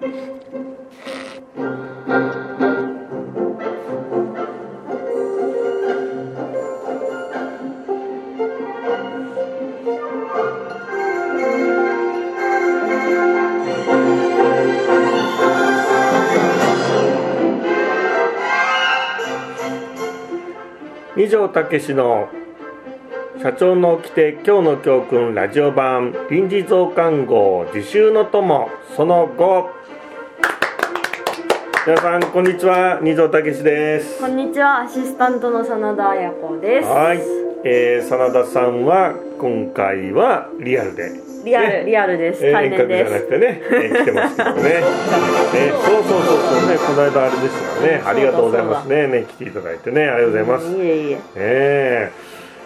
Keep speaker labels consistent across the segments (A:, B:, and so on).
A: 二条武史の社長の掟今日の教訓ラジオ版臨時増刊号自習の友その後。皆さんこんにちは。二条武史です。
B: こんにちはアシスタントの真田彩子です。
A: はい、えー、真田さんは今回はリアルで。
B: リアル、ね、リアルです。
A: えー、遠隔じゃなくてね、えー、来てますけどね。えー、そうそうそうそうね。この間あれですよね。ありがとうございますね。ね来ていただいてね。ありがとうございます、
B: いえいえ。
A: え。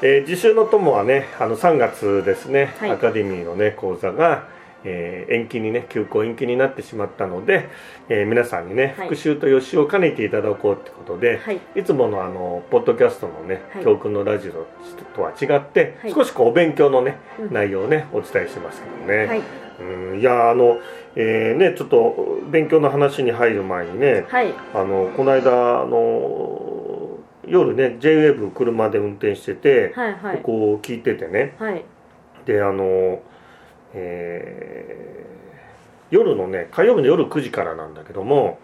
A: ー、えー、自習の友はねあの3月ですね、
B: はい。
A: アカデミーのね講座が、えー延期にね休校延期になってしまったので、えー皆さんにね
B: はい。
A: 復習と予習を兼ねていただこうってことで、
B: はい。
A: いつものあのポッドキャストのね、
B: はい。
A: 教訓のラジオとは違って、
B: はい。
A: 少しこうお勉強のね、
B: うん。
A: 内容をねお伝えしてますけどね、
B: はい。
A: うんいやあの、えーねちょっと勉強の話に入る前にね
B: はい。
A: あのこの間あの夜ね JWAVE 車で運転してて、
B: はいはい。
A: ここを聞いててね。
B: はい。
A: であの、えー夜のね火曜日の夜9時からなんだけども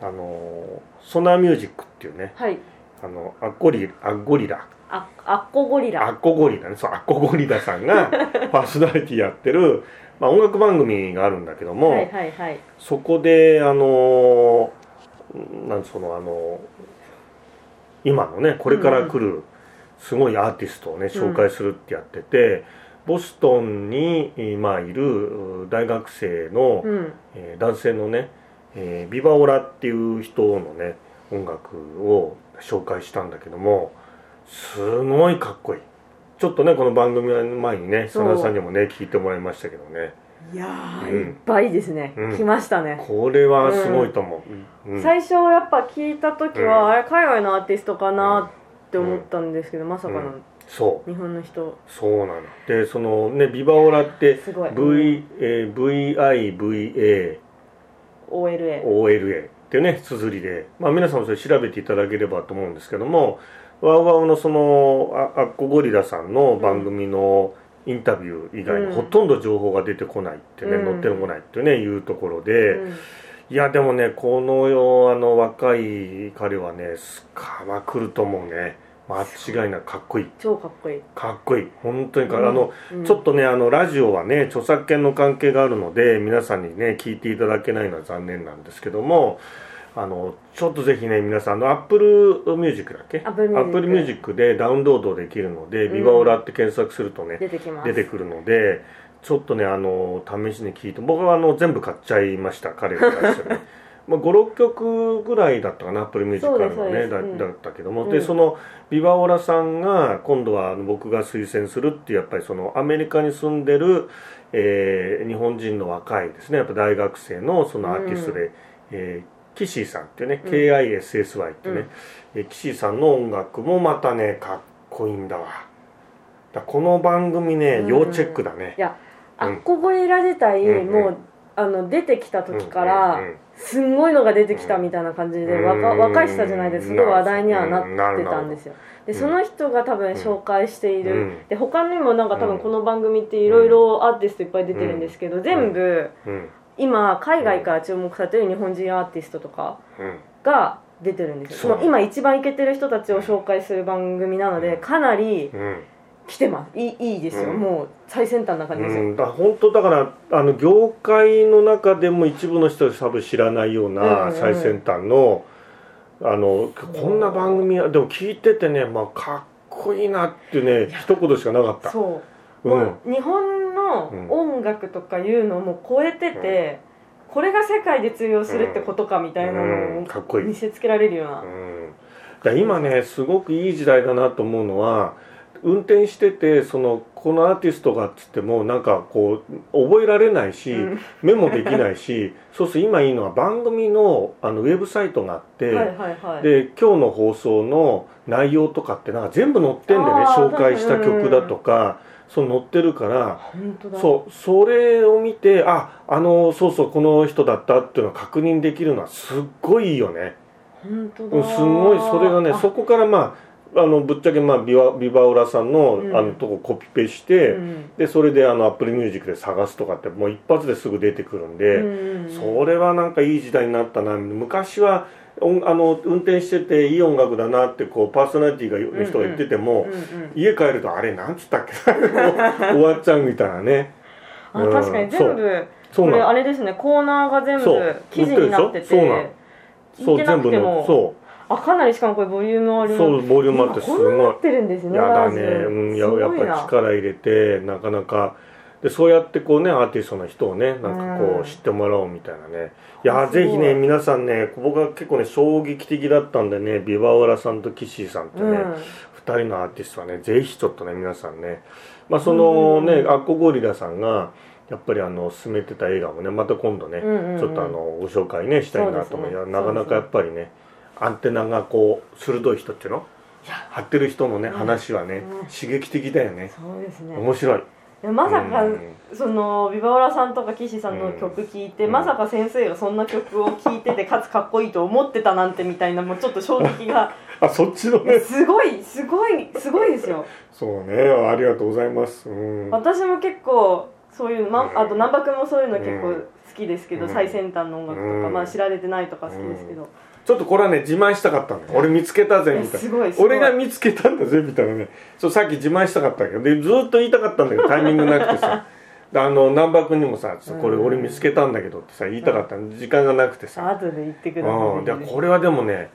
A: あのソナーミュージックっていうね
B: はい。
A: あのアッコリアッゴリラ。
B: あアッコゴリラ。
A: アッコゴリラね。そうアッコゴリラさんが パーソナリティやってる、まあ、音楽番組があるんだけども、
B: はいはいはい。
A: そこであのなんそのあの今のねこれから来るすごいアーティストをね紹介するってやってて、ボストンに今いる大学生の、
B: うん。
A: えー男性のね、えービバオラっていう人のね音楽を紹介したんだけどもすごいかっこいい。ちょっとねこの番組の前にね真田さんにもね聞いてもらいましたけどね。
B: いやー、
A: うん。
B: いっぱいですね、
A: うん。
B: 来ましたね、
A: これはすごいと思う、うん。
B: 最初やっぱ聞いた時は、
A: うん。
B: あれ海外のアーティストかなって思ったんですけど、まさかの
A: そう。
B: 日本の人。
A: そうなの。でそのねビバオラって
B: すごい。
A: V、えー VIVAOLA
B: OLA
A: っていうね綴りで、まあ、皆さんもそれ調べていただければと思うんですけどもワウワウのそのあアッコゴリラさんの番組のインタビュー以外
B: うん。
A: にほとんど情報が出てこないってね、
B: うん。
A: 載ってこないってねいうところで、
B: うん。
A: いやでもねこのあの若い彼はねスカは来ると思うね間違いなくかっこいい。
B: 超かっこいい、
A: かっこいい。本当にか、
B: うん。
A: あの
B: うん。
A: ちょっとねあのラジオはね著作権の関係があるので皆さんにね聞いていただけないのは残念なんですけどもあのちょっとぜひね皆さんあのアップルミュージックだっけ？アップルミュージックでダウンロードできるので、ビバオラって検索するとね
B: 出てきます。
A: 出てくるのでちょっとねあの試しに聞いて僕はあの全部買っちゃいました。彼が出してね まあ、5、6曲ぐらいだったかなアップルミュージックのねだだったけども、
B: うん。
A: でそのビバオラさんが今度は僕が推薦するっていうやっぱりそのアメリカに住んでる、えー日本人の若いですね。やっぱ大学生のそのアーティストで、えーキシーさんっていうね、
B: うん。
A: KISSY っていうね、
B: うん。
A: えーキシーさんの音楽もまたねかっこいいんだわ。だこの番組ね
B: うん。
A: 要チェックだね。
B: い、や
A: うん。
B: アッコゴリラ自体、
A: うんうん。
B: もうあの出てきた時から、
A: うんうんうん
B: すんごいのが出てきたみたいな感じで、
A: うん。
B: 若若い人じゃないです。ごい話題にはなってたんですよ。で
A: うん。
B: その人が多分紹介している、
A: うん。
B: で他にもなんか多
A: うん。
B: 分この番組っていろいろアーティストいっぱい出てるんですけど、全部
A: うん。
B: 今海外から注目されてる日本人アーティストとか
A: うん。
B: が出てるんですよ。
A: そ
B: の今一番イケてる人たちを紹介する番組なのでかなり
A: うん
B: 来てます。いいいいですよ、
A: うん。
B: もう最先端な感じですよ、
A: うん、だ本当だからあの業界の中でも一部の人は多分知らないよう
B: うん
A: な
B: うん。
A: 最先端の,、あのこんな番組はでも聞いててね、まあ、かっこいいなってね一言しかなかった。
B: そう、
A: うん。
B: 日本の音楽とかいうのも超えてて、これが世界で通用するってことかみたいな
A: う
B: のを
A: ん。かっこいい。
B: 見せつけられるような、
A: 今ねすごくいい時代だなと思うのは運転しててそのこのアーティストがっつってもなんかこう覚えられないし、
B: うん。
A: メモできないし そうすると今いいのは番組のあのウェブサイトがあって、
B: はいはいはい。
A: で今日の放送の内容とかってなんか全部載ってんでね紹介した曲だとかそう載ってるからそうそれを見てああのそうそうこの人だったっていうのを確認できるのはすっごいいいよね。
B: 本当だ。
A: うんすごいそれがね
B: あ。
A: そこからまああのぶっちゃけまあビバビバオラさんの,、
B: うん。
A: あのとこコピペして、
B: うん。
A: でそれであのアップルミュージックで探すとかってもう一発ですぐ出てくるんで、
B: うん。
A: それはなんかいい時代になったな。昔は音あの運転してていい音楽だなってこうパーソナリティがの人が言ってても、家帰るとあれなんつったっけ？終わっちゃうみたいなね。
B: あ
A: うん。
B: 確かに全部これあれですね。コーナーが全部記事になってて。
A: そうそう。全部のそ
B: あかなりしかもこれボリュームあり
A: う
B: ます
A: そうボリュームあってすごい
B: ってるんですね。
A: やだね、うん、ややっぱり力入れてなかなか。でそうやってこうねアーティストの人をねなんかこ
B: う
A: 知ってもらおうみたいなね。いやぜひね皆さんね僕は結構ね衝撃的だったんでねビバオラさんとキッシーさんってね、
B: うん。
A: 2人のアーティストはねぜひちょっとね皆さんね。まあそのね、
B: うん。
A: アッコゴリラさんがやっぱりあの進めてた映画もねまた今度ね、ちょっとあのご紹介ねしたいなと思う。
B: ね。
A: いやなかなかやっぱりねアンテナがこう鋭い人っていうの？張ってる人のね、
B: うん。
A: 話はね、
B: うん。
A: 刺激的だよね。
B: そうですね。
A: 面白い。
B: でまさか、
A: うん。
B: そのビバオラさんとか岸さんの曲聴いて、
A: うん。
B: まさか先生がそんな曲を聴いててかつかっこいいと思ってたなんてみたいなもうちょっと衝撃が。
A: あそっちのね。
B: すごいすごいすごいですよ。
A: そうね。ありがとうございます。うん。
B: 私も結構そういう、ま、
A: うん。
B: あと難波君もそういうの結構
A: うん。
B: 好きですけど、
A: うん。
B: 最先端の音楽とか、
A: うん。
B: まあ、知られてないとか好きですけど、
A: ちょっとこれはね自慢したかったんだよ俺見つけたぜ
B: え
A: みたいな。俺が見つけたんだぜみたいな。ねそうさっき自慢したかったけど。でずっと言いたかったんだけどタイミングなくてさ。であの難波君にもさ「これ俺見つけたんだけど」ってさ言いたかったの。時間がなくてさ、
B: 後で言ってください、
A: うん、でこれはでもね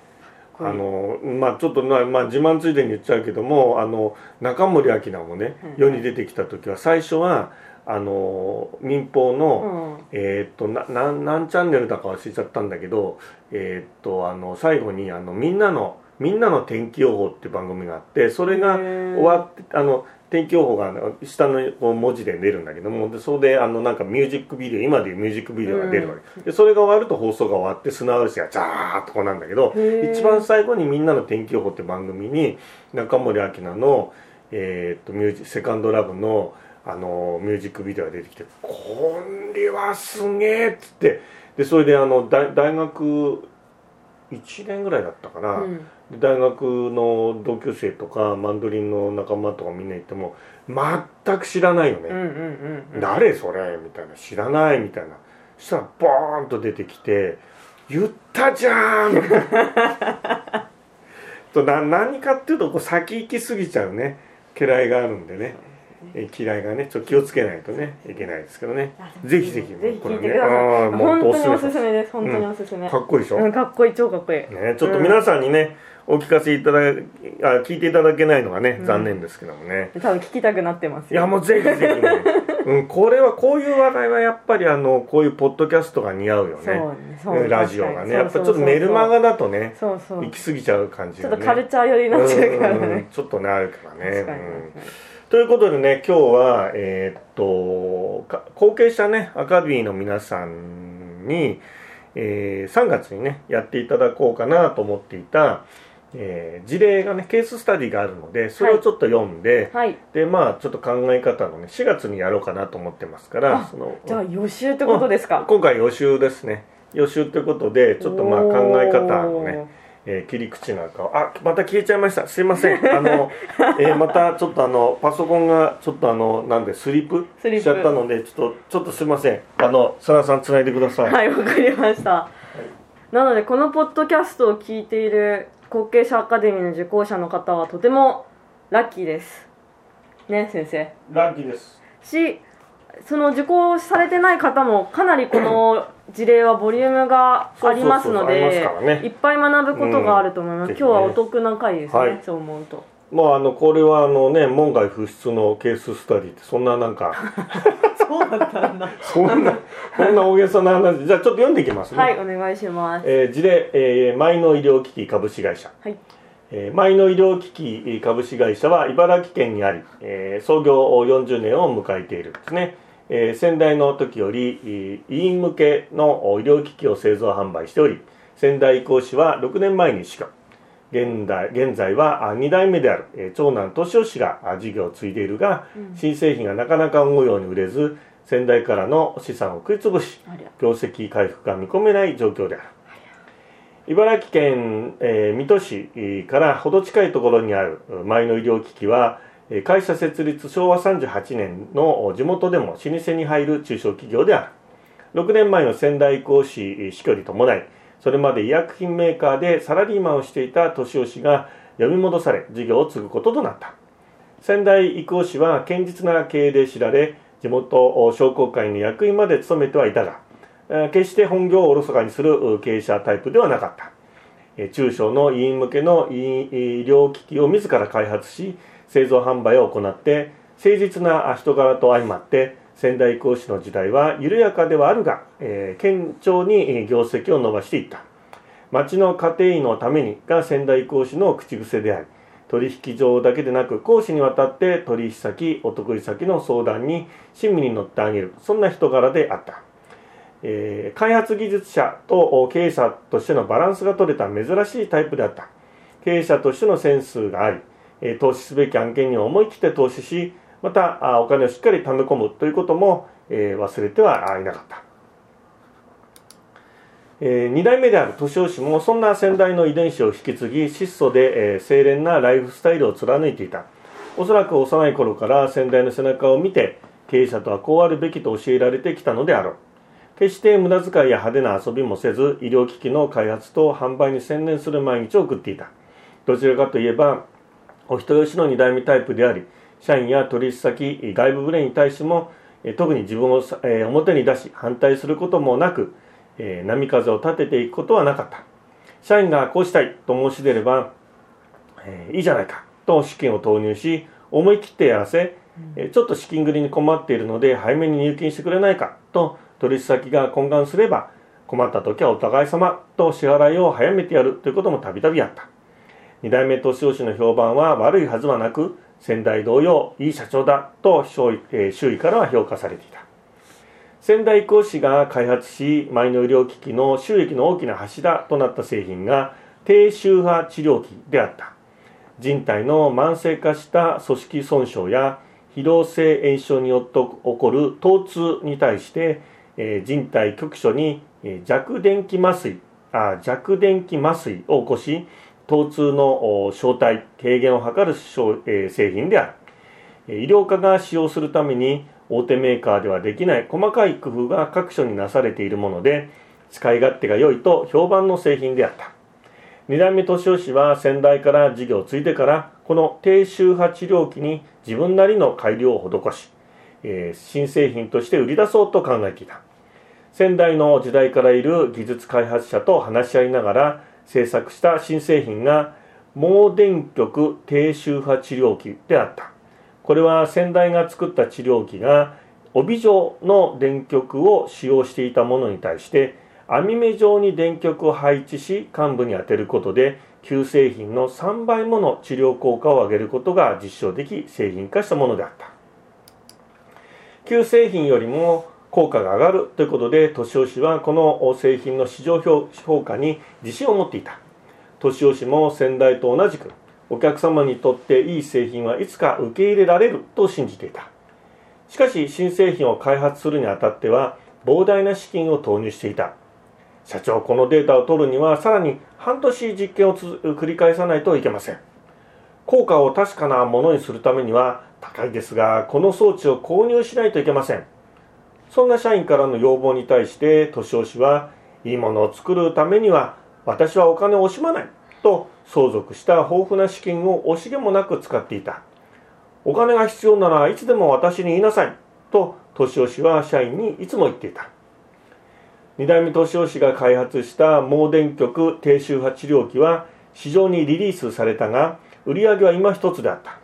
A: あのまあちょっとまあ、まあ、自慢ついでに言っちゃうけどもあの中森明菜もね
B: うん
A: 世に出てきた時は最初はあの民放の、
B: うん。
A: えーっとななん何チャンネルだか忘れちゃったんだけど、えーっとあの最後にあのみんなの「みんなの天気予報」っていう番組があってそれが終わってあの天気予報が下のこう文字で出るんだけどもでそれであのなんかミュージックビデオ今でいうミュージックビデオが出るわけ、でそれが終わると放送が終わって砂嵐がザーッとこうなんだけど一番最後に「みんなの天気予報」って番組に中森明菜の、えーっとミュージセカンドラブのあのミュージックビデオが出てきて「これはすげえ!」っつってでそれであの大大学1年ぐらいだったかな、
B: うん。
A: で大学の同級生とかマンドリンの仲間とかみんな言っても全く知らないよね、
B: うんうんうんうん。
A: 誰それみたいな。知らないみたいなそしたらボーンと出てきて「言ったじゃん! 」とな何かっていうとこう先行き過ぎちゃうね。嫌いがあるんでね。え嫌いがねちょっと気をつけないとねいけないですけどね。ぜひぜひ
B: ぜひ
A: これね
B: 聞いてください、
A: あーもう
B: 本当におす
A: おす
B: めです。本当におすすめ、
A: かっこいいでしょ、
B: うん、かっこいい超かっこいい、
A: ね、ちょっと皆さんにね、お聞かせいただあ聞いていただけないのがね、
B: うん。
A: 残念ですけどもね。
B: 多分聞きたくなってます
A: いやもうぜひぜひね、うん、これはこういう話題はやっぱりあのこういうポッドキャストが似合うよ
B: そう
A: ねラジオがね。やっぱちょっとメルマガだとね
B: そうそう。
A: 行き過ぎちゃう感じがね。
B: ちょっとカルチャー寄りになっちゃうから
A: うんうんうん。
B: ね
A: ちょっとねあるからね。うん。ということでね今日はえーっとか後継者ねアカデミーの皆さんに、えー3月にねやっていただこうかなと思っていた、えー事例がねケーススタディがあるのでそれをちょっと読んで、
B: にはい。
A: でまあちょっと考え方のね4月にやろうかなと思ってますから
B: あ
A: その
B: じゃあ予習ってことですか？
A: 今回予習ですね。予習ということでちょっとまあ考え方のねえー切り口なんかをあまた消えちゃいました。すいません。あの、えーまたちょっとあのパソコンがちょっとあのなんでスリープしちゃったのでちょっとちょっとすいません。あのさらさんつないでください、
B: はいわかりました、なのでこのポッドキャストを聞いている後継者アカデミーの受講者の方はとてもラッキーです。ね先生。
A: ラッキーです。
B: しその受講されてない方もかなりこの事例はボリュームがありますのでいっぱい学ぶことがあると思います、
A: うん
B: 今日はお得な回ですね、
A: はい。
B: そう思うと。
A: まああのこれはあのね門外不出のケーススタディってそんななんか
B: そうだったんだ。
A: そんなこんな大げさな話。じゃあちょっと読んでいきますね、
B: はいお願いします。
A: えー事例、えー、マイノ医療機器株式会社。
B: はい。
A: えーマイノ医療機器株式会社は茨城県にあり、えー創業40年を迎えているんですね、えー先代の時よりえー医院向けの医療機器を製造販売しており仙台移行士は6年前に死去現在現在は2代目である、えー、長男敏夫氏が事業を継いでいるが、うん、新製品がなかなか思うように売れず先代からの資産を食い潰し業績回復が見込めない状況である。茨城県、えー、水戸市から程近いところにある前の医療機器は会社設立昭和38年の地元でも老舗に入る中小企業である。6年前の仙台講師死去に伴いそれまで医薬品メーカーでサラリーマンをしていた敏夫氏が呼び戻され事業を継ぐこととなった。仙台育夫氏は堅実な経営で知られ地元商工会の役員まで務めてはいたが決して本業をおろそかにする経営者タイプではなかった。中小の委員向けの医療機器を自ら開発し製造販売を行って誠実な人柄と相まって仙台講師の時代は緩やかではあるが、えー、堅調に業績を伸ばしていった。町の家庭医のためにが仙台講師の口癖であり取引上だけでなく講師にわたって取引先お得意先の相談に親身に乗ってあげるそんな人柄であった、えー、開発技術者と経営者としてのバランスが取れた珍しいタイプであった。経営者としてのセンスがあり投資すべき案件に思い切って投資しまたお金をしっかり貯め込むということもえ忘れてはいなかった。え2代目である年吉もそんな先代の遺伝子を引き継ぎ質素でえ清廉なライフスタイルを貫いていた。おそらく幼い頃から先代の背中を見て経営者とはこうあるべきと教えられてきたのであろう。決して無駄遣いや派手な遊びもせず医療機器の開発と販売に専念する毎日を送っていた。どちらかといえばお人よしの2代目タイプであり社員や取引先外部ブレに対しても特に自分を表に出し反対することもなく波風を立てていくことはなかった。社員がこうしたいと申し出ればいいじゃないかと資金を投入し思い切ってやらせちょっと資金繰りに困っているので早めに入金してくれないかと取引先が懇願すれば困った時はお互い様と支払いを早めてやるということもたびたびあった。2代目年吉の評判は悪いはずはなく先代同様いい社長だと周囲からは評価されていた。仙台講師が開発しマイノ医療機器の収益の大きな柱となった製品が低周波治療器であった。人体の慢性化した組織損傷や疲労性炎症によって起こる疼痛に対して、え人体局所に弱電気麻酔あ弱電気麻酔を起こし疼痛の正体軽減を図る製品である。医療科が使用するために大手メーカーではできない細かい工夫が各所になされているもので使い勝手が良いと評判の製品であった。2代目敏夫氏は先代から事業を継いでからこの低周波治療器に自分なりの改良を施し、え、新製品として売り出そうと考えていた。先代の時代からいる技術開発者と話し合いながら製作した新製品が盲電極低周波治療器であった。これは先代が作った治療器が帯状の電極を使用していたものに対して網目状に電極を配置し患部に当てることで旧製品の3倍もの治療効果を上げることが実証でき製品化したものであった。旧製品よりも効果が上がるということで敏夫氏はこの製品の市場評価に自信を持っていた。敏夫氏も先代と同じくお客様にとっていい製品はいつか受け入れられると信じていた。しかし新製品を開発するにあたっては膨大な資金を投入していた。社長このデータを取るにはさらに半年実験を繰り返さないといけません。効果を確かなものにするためには高いですがこの装置を購入しないといけません。そんな社員からの要望に対して敏夫氏はいいものを作るためには私はお金を惜しまないと相続した豊富な資金を惜しげもなく使っていた。お金が必要ならいつでも私に言いなさいと敏夫氏は社員にいつも言っていた。2代目敏夫氏が開発した盲電極低周波治療器は市場にリリースされたが売り上げは今一つであった。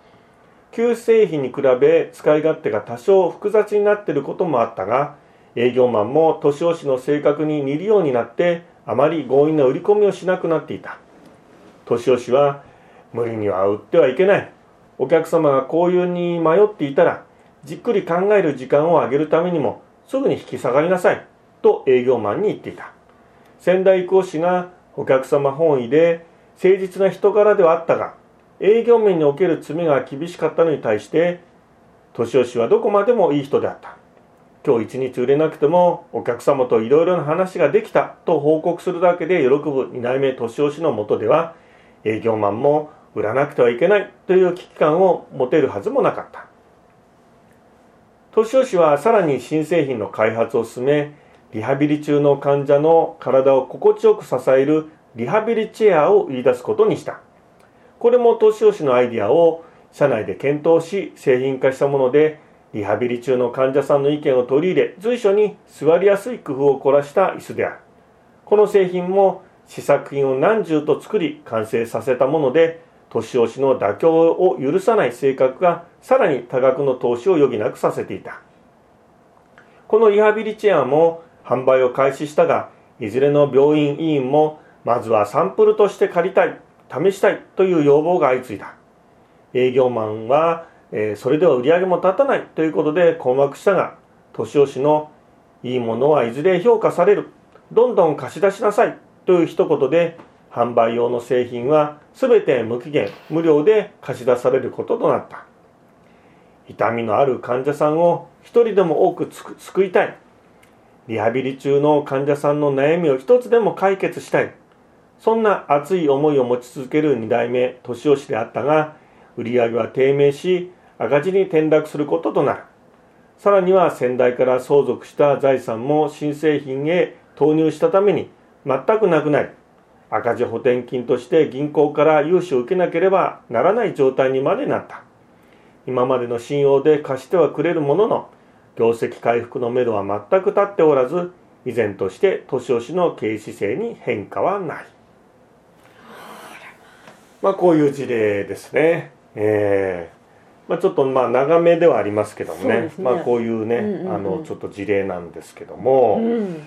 A: 旧製品に比べ使い勝手が多少複雑になっていることもあったが営業マンも年押しの性格に似るようになってあまり強引な売り込みをしなくなっていた。年押しは無理には売ってはいけない。お客様がこういうに迷っていたらじっくり考える時間を上げるためにもすぐに引き下がりなさい。と営業マンに言っていた。仙台講師がお客様本位で誠実な人柄ではあったが営業面における罪が厳しかったのに対して敏夫氏はどこまでもいい人であった。今日一日売れなくてもお客様といろいろな話ができたと報告するだけで喜ぶ2代目敏夫氏のもとでは営業マンも売らなくてはいけないという危機感を持てるはずもなかった。敏夫氏はさらに新製品の開発を進めリハビリ中の患者の体を心地よく支えるリハビリチェアを売り出すことにした。これも敏夫氏のアイディアを社内で検討し製品化したものでリハビリ中の患者さんの意見を取り入れ随所に座りやすい工夫を凝らした椅子である。この製品も試作品を何十と作り完成させたもので年押しの妥協を許さない性格がさらに多額の投資を余儀なくさせていた。このリハビリチェアも販売を開始したがいずれの病院委員もまずはサンプルとして借りたい。試したいという要望が相次いだ。営業マンはえー、それでは売り上げも立たないということで困惑したが年押しのいいものはいずれ評価される。どんどん貸し出しなさいという一言で販売用の製品は全て無期限無料で貸し出されることとなった。痛みのある患者さんを一人でも多く救いたい。リハビリ中の患者さんの悩みを一つでも解決したい。そんな熱い思いを持ち続ける2代目年押しであったが売り上げは低迷し赤字に転落することとなる。さらには先代から相続した財産も新製品へ投入したために全くなくなり赤字補填金として銀行から融資を受けなければならない状態にまでなった。今までの信用で貸してはくれるものの業績回復のめどは全く立っておらず依然として年押しの経営姿勢に変化はない。まあこういう事例ですね。えー。まあ、ちょっとまあ長めではありますけどもね、ね、まあ、こういうね、うんうんうん、あのちょっと事例なんですけども、うん、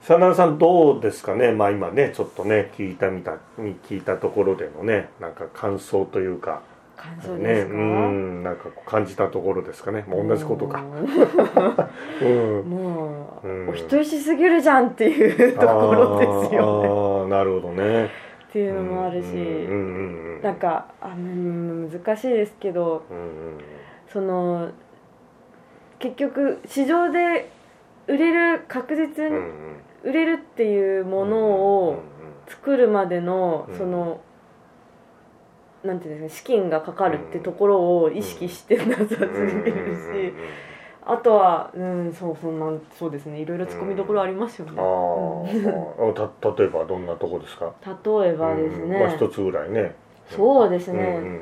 A: さなさんどうですかね、まあ、今ねちょっとね聞いたみた聞いたところでのねなんか感想というか。
B: 感想です
A: か、ね、うん。なんか感じたところですかね。もう同じことか、
B: う。ん、もう、うん、お人よしすぎるじゃんっていうところですよ
A: ね。ああなるほどね
B: っていうのもあるし、なんかあ難しいですけど、その結局市場で売れる確実に売れるっていうものを作るまでのそのなんていうんですか資金がかかるってところを意識してなさすぎるし。あとはうんそうそんなそうですね。いろいろ突っ込みどころありますよね、
A: うん、あた例えばどんなとこですか？
B: 例えばですね、
A: まあ一つぐらいね。
B: そうですね、うんうんうん、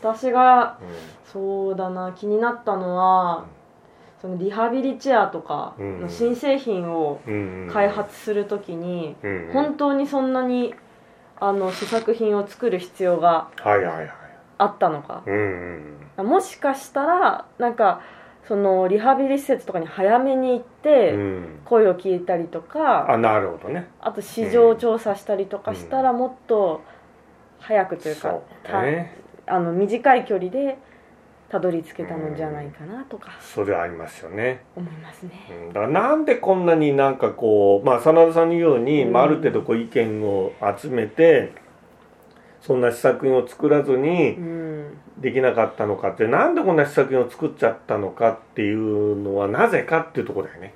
B: 私が、そうだな気になったのは、そのリハビリチェアとかの新製品を開発するときに、本当にそんなにあの試作品を作る必要があったのか、もしかしたらなんかそのリハビリ施設とかに早めに行って声を聞いたりとか、
A: うん、あなるほどね。
B: あと市場調査したりとかしたらもっと早くというか、うんね、あの短い距離でたどり着けたのじゃないかなとか、
A: それありますよね。
B: 思いますね、
A: うん、だからなんでこんなになんかこうまあ真田さんのように、まあ、ある程度こう意見を集めてそんな試作品を作らずにできなかったのかって、なんでこんな試作品を作っちゃったのかっていうのはなぜかっていうところだよね。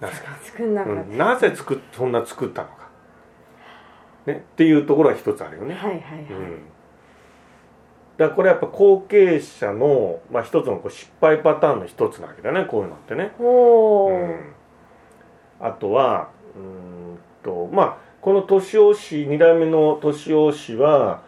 B: なぜ作んなかった、う
A: ん、なぜ作そんな作ったのか。ね、っていうところは一つあるよね。
B: はいはいはい。うん、
A: だからこれやっぱ後継者の、まあ、一つのこう失敗パターンの一つなわけだねこういうのってね。
B: うん、
A: あとはうんとまあこの年押し2代目の年押しは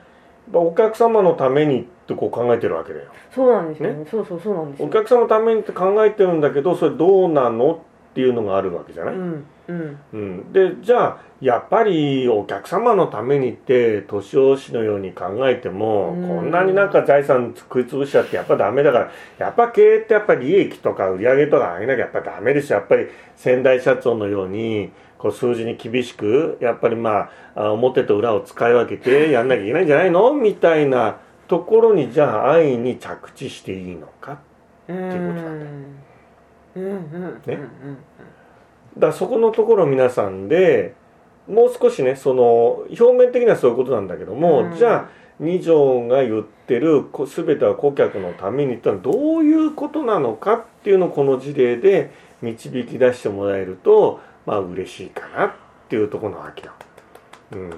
A: お客様のためにってこう考えてるわけだよ。
B: そうなんですよね、ね、そうそうそうなんです
A: お客様のためにって考えてるんだけどそれどうなのっていうのがあるわけじゃない、
B: うんうん。
A: うん、でじゃあやっぱりお客様のためにって年押しのように考えても、うん、こんなになんか財産食い潰しちゃってやっぱダメだからやっぱ経営ってやっぱり利益とか売り上げとか上げなきゃやっぱダメですよやっぱり先代社長のようにこう数字に厳しくやっぱりまあ表と裏を使い分けて やんなきゃいけないんじゃないの？みたいなところにじゃあ安易に着地していいのか？っていうことなんだね。だそこのところ皆さんでもう少しねその表面的にはそういうことなんだけども、
B: うん。
A: じゃあ二条が言ってるこ全ては顧客のためにってのはどういうことなのかっていうのをこの事例で導き出してもらえるとまあ嬉しいかなっていうところなわけよ。うん。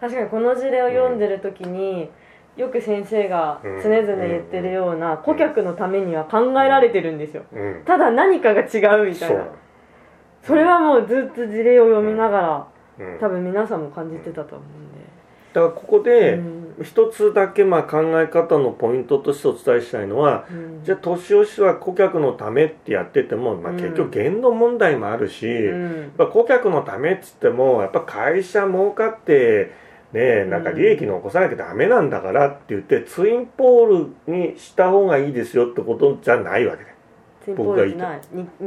B: 確かにこの事例を読んでる時に、よく先生が常々言ってるような顧客のためには考えられてるんですよ。
A: うん、
B: ただ何かが違うみたいな。それはもう。ずっと事例を読みながら
A: うん、
B: 多分皆さんも感じてたと思
A: だからここ
B: うんで
A: で
B: うん
A: 一つだけまあ考え方のポイントとしてお伝えしたいのは
B: うん。
A: じゃあ年寄氏は顧客のためってやってても、まあ、
B: うん。
A: 結局限度問題もあるし、
B: うん。
A: やっぱ顧客のためっつってもやっぱ会社儲かってねなんか利益残さなきゃダメなんだからって言ってツインポールにした方がいいですよってことじゃないわけ。で
B: ツインポールっ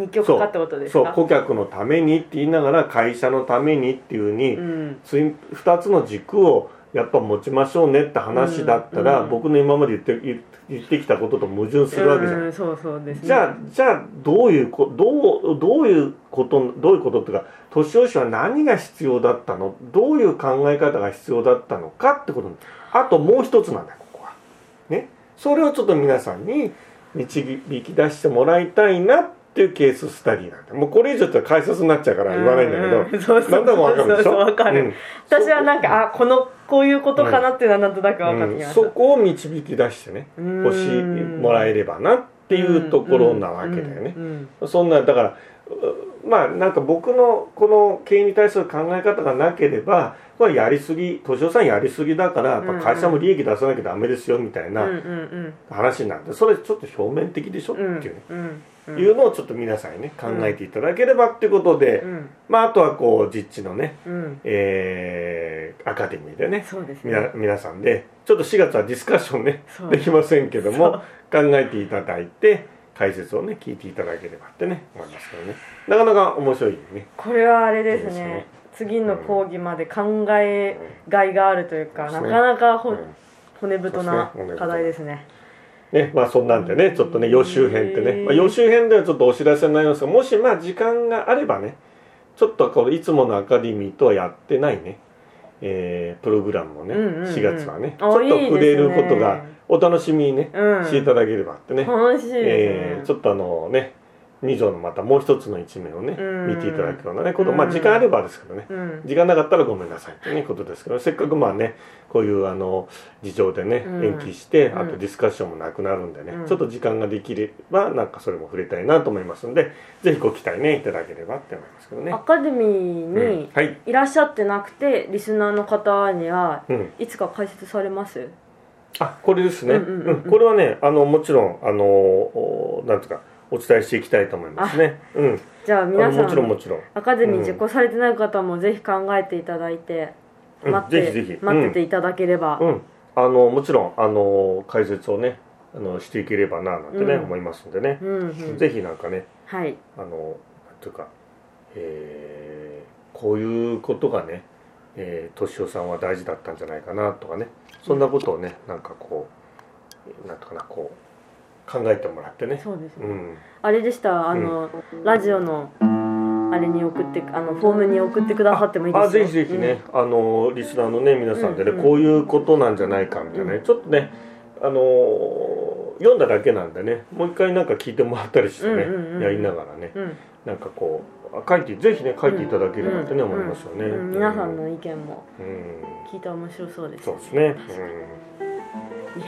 B: てってことですか？
A: そう。顧客のためにって言いながら会社のためにっていうふうに、
B: うん。
A: ツイン2つの軸をやっぱ持ちましょうねって話だったら、
B: うん。
A: 僕の今まで言って言言ってきたことと矛盾するわけじゃん。
B: うんそうそうですね。
A: じゃあじゃあどういうこどうどういうことどういうことっていうか年寄氏は何が必要だったの？どういう考え方が必要だったのかってことあともう一つなんだよここは。ね。それをちょっと皆さんに導き出してもらいたいなっていうケーススタディなんだ。もうこれ以上って解説になっちゃうから言わないんだけど、
B: うんうんそうそう
A: なんだかるでしょ？
B: そうそうわかる。
A: うん。
B: 私はなんかあこのこういうことかなっていうのはなんとなく分かってきました、
A: うん。そこを導き出してね
B: うん。
A: 欲しもらえればなっていうところなわけだよね。そんなだからうまあなんか僕のこの経営に対する考え方がなければこれやりすぎ敏夫さんやりすぎだからやっぱ会社も利益出さなきゃダメですよみたいなん話になってそれちょっと表面的でしょ？って
B: うん
A: いうね、いうのをちょっと皆さんにね考えていただければっていうことで、
B: うん。
A: まああとはこう実地のね、
B: うん。
A: えーアカデミーでね
B: そうですね。
A: 皆さんでちょっと4月はディスカッションねできませんけども考えていただいて解説をね聞いていただければってね思いますけどね。なかなか面白いね。
B: これはあれですね。
A: ね。
B: 次の講義まで考えがいがあるというか、
A: そうですね。
B: なかなかほ、
A: うん。
B: 骨太な課題ですね
A: ねまあそんなんでねちょっとね予習編ってね、まあ、予習編ではちょっとお知らせになりますがもしまあ時間があればねちょっとこのいつものアカデミーとはやってないね、えープログラムをね、
B: うんうんうん。
A: 4月はねち
B: あ
A: ょっと触れることがお楽しみにね、
B: うん。
A: していただければってね、
B: 楽しいですね、
A: えーちょっとあのね2条のまたもう一つの一面をね
B: うん。
A: 見ていただくようなねことまあ時間あればですけどね。
B: うん。
A: 時間なかったらごめんなさいということですけどせっかくまあねこういうあの事情でね
B: うん。
A: 延期して
B: うん。
A: あとディスカッションもなくなるんでね
B: うん。
A: ちょっと時間ができればなんかそれも触れたいなと思いますのでぜひご期待ねいただければって思いますけどね。
B: ア。カデミー
A: うん。
B: に
A: はい、
B: いらっしゃってなくてリスナーの方には
A: うん、
B: いつか解説されます？
A: あこれですね、これはねあのもちろんあのおなんとかお伝えしていきたいと思いますね。うん、
B: じゃあ皆さ
A: もちろんも
B: ん
A: ちろん。
B: アカデミー受講されてない方もぜひ考えていただいて
A: うん
B: 待って,、
A: ぜひぜひ。
B: 待ってていただければ、
A: うん、あのもちろんあの解説をねあのしていければななんてね、
B: うん。
A: 思いますんでね、
B: うんうん。
A: ぜひなんかね
B: はい。
A: あのなんていうか、えーこういうことがね、えー、敏夫さんは大事だったんじゃないかなとかね。そんなことをねなんかこうなんとかなこう考えてもらってね。
B: そうですね、
A: うん。
B: あれでした。あの、ラジオのあれに送ってあのフォームに送ってくださってもいいですよ。
A: あぜひぜひね、あのリスナーのね皆さんでね、
B: うんうん。
A: こういうことなんじゃないかみたいな。ね、ちょっとねあの読んだだけなんでねもう一回なんか聞いてもらったりしてね、
B: うんうんうん。
A: やりながらね
B: うん、うん
A: なんかこうあ書いてぜひね書いていただければってね、思いますよね、
B: うん。うん。皆さんの意見も
A: うん。
B: 聞いたら面白そうです
A: そうですね、
B: いや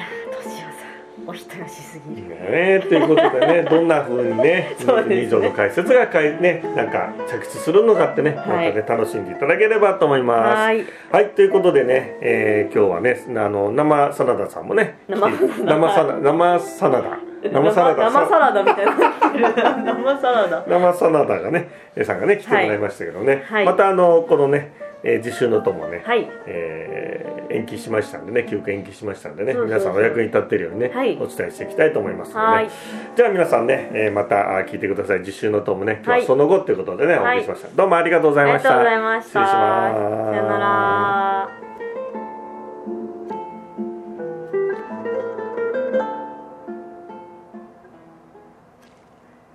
B: お人よしすぎる。
A: いねということでね どんな風にね
B: そうですね。
A: 二条の解説がかいねなんか着地するのかってね、
B: はい。
A: またね楽しんでいただければと思います。
B: はい。
A: はい、ということでね、えー今日はね、あの生サラダさんもね、
B: 生
A: サラ生サラダ、生サラダ、
B: 生サラダみたいな。生サラダ。
A: 生サラダがね、えーさんがね来てもらいましたけどね、
B: はい。
A: またあのこのね、えー、実習のともね、
B: はい。
A: えー延期しましたんでね、休暇延期しましたんでね、皆さんお役に立っているようにね、
B: はい。
A: お伝えしていきたいと思いますので、
B: はい。
A: ね、じゃあ皆さんね、えーまたあ聞いてください。実習のともね、今日
B: は
A: はいその後ということでね、お送りしました。どうもありがとうございました。
B: ありがとうございました。
A: 失礼します。
B: さよなら